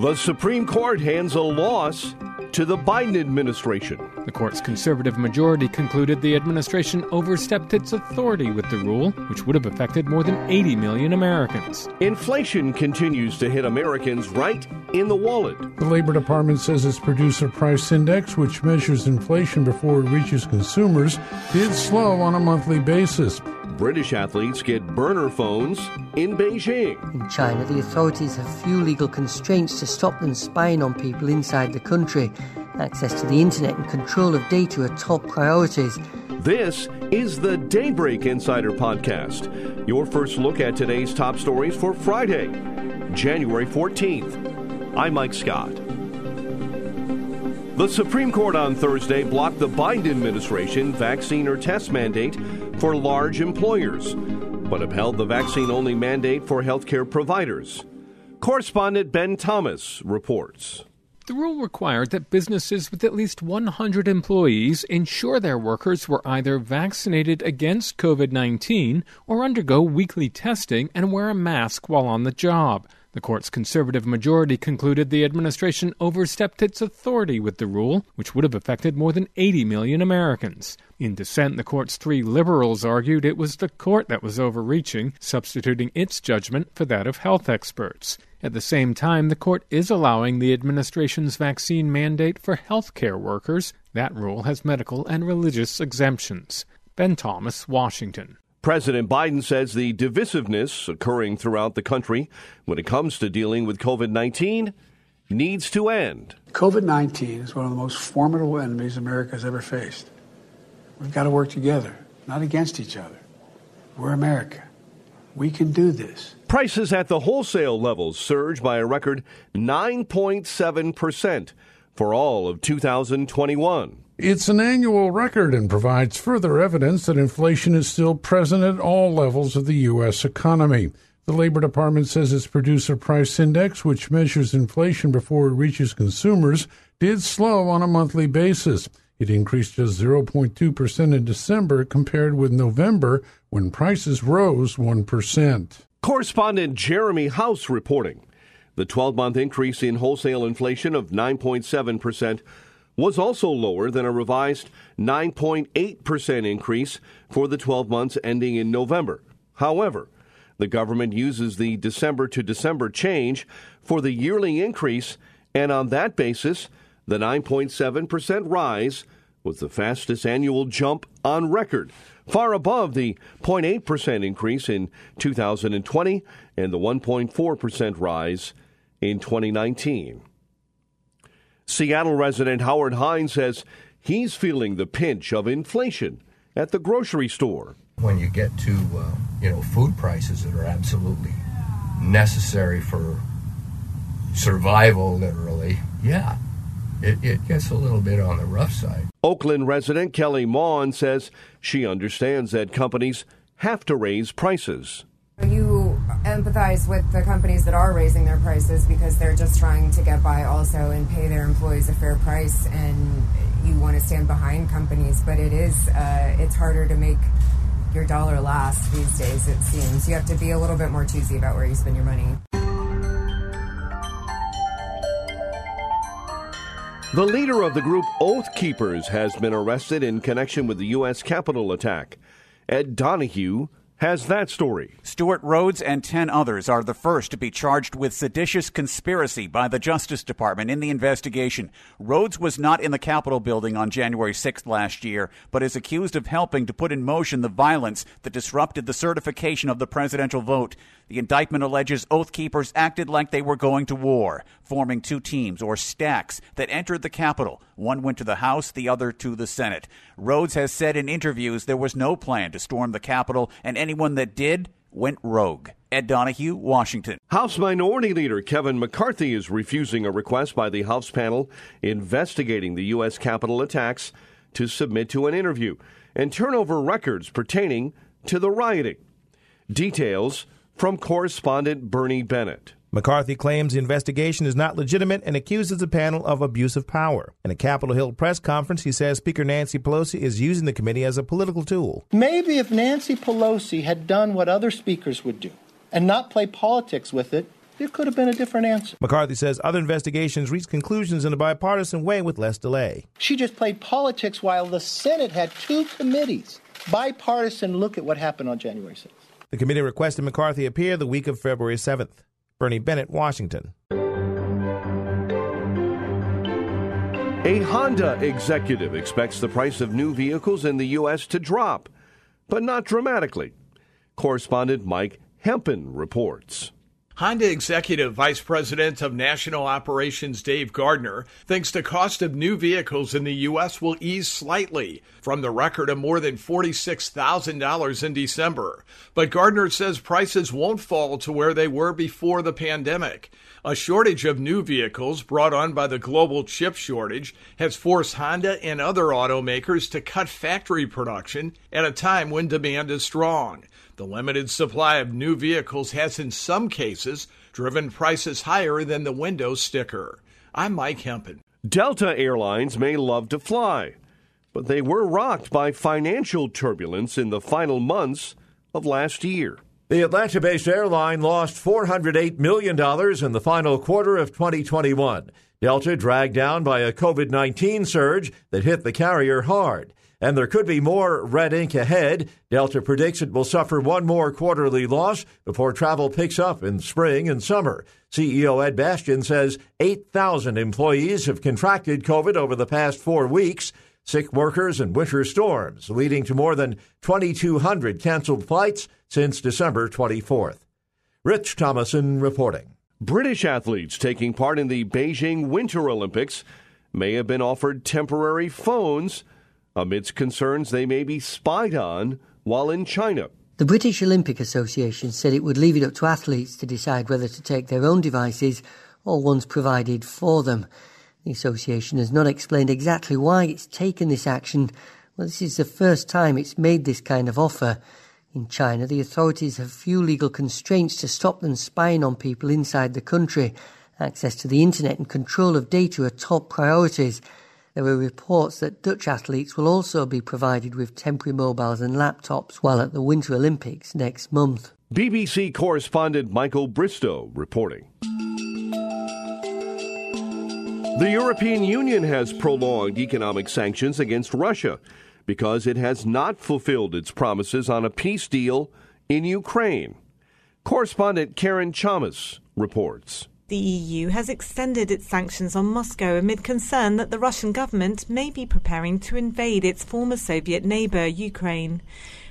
The Supreme Court hands a loss to the Biden administration. The court's conservative majority concluded the administration overstepped its authority with the rule, which would have affected more than 80 million Americans. Inflation continues to hit Americans right in the wallet. The Labor Department says its producer price index, which measures inflation before it reaches consumers, did slow on a monthly basis. British athletes get burner phones in Beijing. In China, the authorities have few legal constraints to stop them spying on people inside the country. Access to the internet and control of data are top priorities. This is the Daybreak Insider Podcast, your first look at today's top stories for Friday, January 14th. I'm Mike Scott. The Supreme Court on Thursday blocked the Biden administration vaccine or test mandate for large employers, but upheld the vaccine only mandate for healthcare providers. Correspondent Ben Thomas reports. The rule required that businesses with at least 100 employees ensure their workers were either vaccinated against COVID 19 or undergo weekly testing and wear a mask while on the job. The court's conservative majority concluded the administration overstepped its authority with the rule, which would have affected more than 80 million Americans. In dissent, the court's three liberals argued it was the court that was overreaching, substituting its judgment for that of health experts. At the same time, the court is allowing the administration's vaccine mandate for health care workers. That rule has medical and religious exemptions. Ben Thomas, Washington. President Biden says the divisiveness occurring throughout the country when it comes to dealing with COVID 19 needs to end. COVID 19 is one of the most formidable enemies America has ever faced. We've got to work together, not against each other. We're America. We can do this. Prices at the wholesale levels surged by a record 9.7% for all of 2021. It's an annual record and provides further evidence that inflation is still present at all levels of the U.S. economy. The Labor Department says its producer price index, which measures inflation before it reaches consumers, did slow on a monthly basis. It increased just 0.2% in December compared with November when prices rose 1%. Correspondent Jeremy House reporting. The 12 month increase in wholesale inflation of 9.7% was also lower than a revised 9.8% increase for the 12 months ending in November. However, the government uses the December to December change for the yearly increase, and on that basis, the 9.7% rise was the fastest annual jump on record, far above the 0.8% increase in 2020 and the 1.4% rise in 2019. Seattle resident Howard Hines says he's feeling the pinch of inflation at the grocery store. When you get to uh, you know food prices that are absolutely necessary for survival, literally, yeah, it, it gets a little bit on the rough side. Oakland resident Kelly Maughan says she understands that companies have to raise prices. You empathize with the companies that are raising their prices because they're just trying to get by also and pay their employees a fair price and you want to stand behind companies but it is uh, it's harder to make your dollar last these days it seems you have to be a little bit more choosy about where you spend your money The leader of the group Oath Keepers has been arrested in connection with the U.S. Capitol attack. Ed Donahue has that story. Stewart Rhodes and 10 others are the first to be charged with seditious conspiracy by the Justice Department in the investigation. Rhodes was not in the Capitol building on January 6th last year, but is accused of helping to put in motion the violence that disrupted the certification of the presidential vote. The indictment alleges Oath Keepers acted like they were going to war, forming two teams or stacks that entered the Capitol. One went to the House, the other to the Senate. Rhodes has said in interviews there was no plan to storm the Capitol, and anyone that did went rogue. Ed Donahue, Washington. House Minority Leader Kevin McCarthy is refusing a request by the House panel investigating the U.S. Capitol attacks to submit to an interview and turn over records pertaining to the rioting. Details from correspondent Bernie Bennett. McCarthy claims the investigation is not legitimate and accuses the panel of abuse of power. In a Capitol Hill press conference, he says Speaker Nancy Pelosi is using the committee as a political tool. Maybe if Nancy Pelosi had done what other speakers would do and not play politics with it, there could have been a different answer. McCarthy says other investigations reach conclusions in a bipartisan way with less delay. She just played politics while the Senate had two committees. Bipartisan look at what happened on January 6th. The committee requested McCarthy appear the week of February 7th. Bernie Bennett, Washington. A Honda executive expects the price of new vehicles in the U.S. to drop, but not dramatically. Correspondent Mike Hempen reports. Honda Executive Vice President of National Operations Dave Gardner thinks the cost of new vehicles in the U.S. will ease slightly from the record of more than $46,000 in December. But Gardner says prices won't fall to where they were before the pandemic. A shortage of new vehicles brought on by the global chip shortage has forced Honda and other automakers to cut factory production at a time when demand is strong. The limited supply of new vehicles has, in some cases, driven prices higher than the window sticker. I'm Mike Hempen. Delta Airlines may love to fly, but they were rocked by financial turbulence in the final months of last year. The Atlanta based airline lost $408 million in the final quarter of 2021. Delta dragged down by a COVID 19 surge that hit the carrier hard and there could be more red ink ahead. Delta predicts it will suffer one more quarterly loss before travel picks up in spring and summer. CEO Ed Bastian says 8,000 employees have contracted COVID over the past four weeks. Sick workers and winter storms, leading to more than 2,200 canceled flights since December 24th. Rich Thomason reporting. British athletes taking part in the Beijing Winter Olympics may have been offered temporary phones amidst concerns they may be spied on while in China. The British Olympic Association said it would leave it up to athletes to decide whether to take their own devices or ones provided for them. The association has not explained exactly why it's taken this action. Well, this is the first time it's made this kind of offer. In China, the authorities have few legal constraints to stop them spying on people inside the country. Access to the internet and control of data are top priorities. There were reports that Dutch athletes will also be provided with temporary mobiles and laptops while at the Winter Olympics next month. BBC correspondent Michael Bristow reporting. The European Union has prolonged economic sanctions against Russia because it has not fulfilled its promises on a peace deal in Ukraine. Correspondent Karen Chamas reports. The EU has extended its sanctions on Moscow amid concern that the Russian government may be preparing to invade its former Soviet neighbour, Ukraine.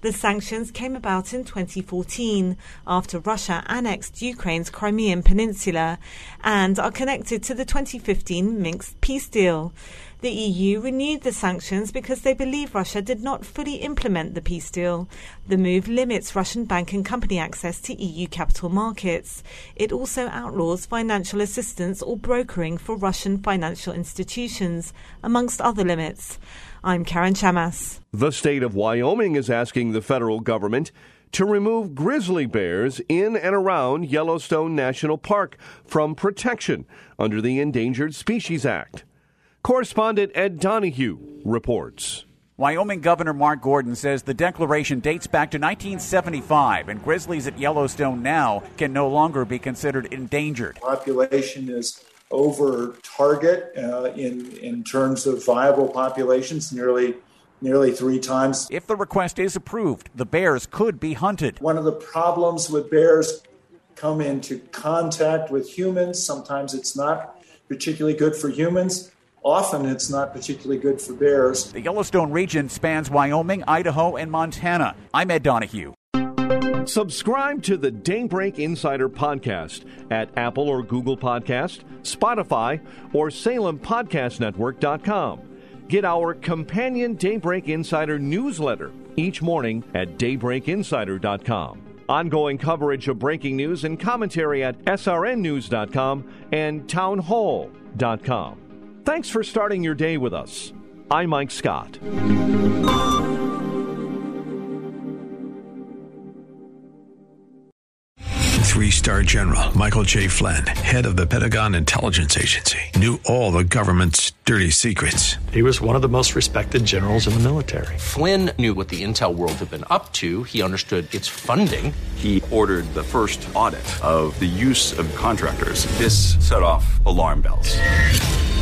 The sanctions came about in 2014 after Russia annexed Ukraine's Crimean Peninsula and are connected to the 2015 Minsk peace deal. The EU renewed the sanctions because they believe Russia did not fully implement the peace deal. The move limits Russian bank and company access to EU capital markets. It also outlaws financial assistance or brokering for Russian financial institutions, amongst other limits. I'm Karen Chamas. The state of Wyoming is asking the federal government to remove grizzly bears in and around Yellowstone National Park from protection under the Endangered Species Act. Correspondent Ed Donahue reports. Wyoming Governor Mark Gordon says the declaration dates back to 1975, and grizzlies at Yellowstone now can no longer be considered endangered. Population is over target uh, in in terms of viable populations, nearly nearly three times. If the request is approved, the bears could be hunted. One of the problems with bears come into contact with humans. Sometimes it's not particularly good for humans. Often it's not particularly good for bears. The Yellowstone region spans Wyoming, Idaho, and Montana. I'm Ed Donahue. Subscribe to the Daybreak Insider podcast at Apple or Google Podcast, Spotify, or SalemPodcastNetwork.com. Get our companion Daybreak Insider newsletter each morning at DaybreakInsider.com. Ongoing coverage of breaking news and commentary at srnnews.com and townhall.com. Thanks for starting your day with us. I'm Mike Scott. Three star general Michael J. Flynn, head of the Pentagon Intelligence Agency, knew all the government's dirty secrets. He was one of the most respected generals in the military. Flynn knew what the intel world had been up to, he understood its funding. He ordered the first audit of the use of contractors. This set off alarm bells.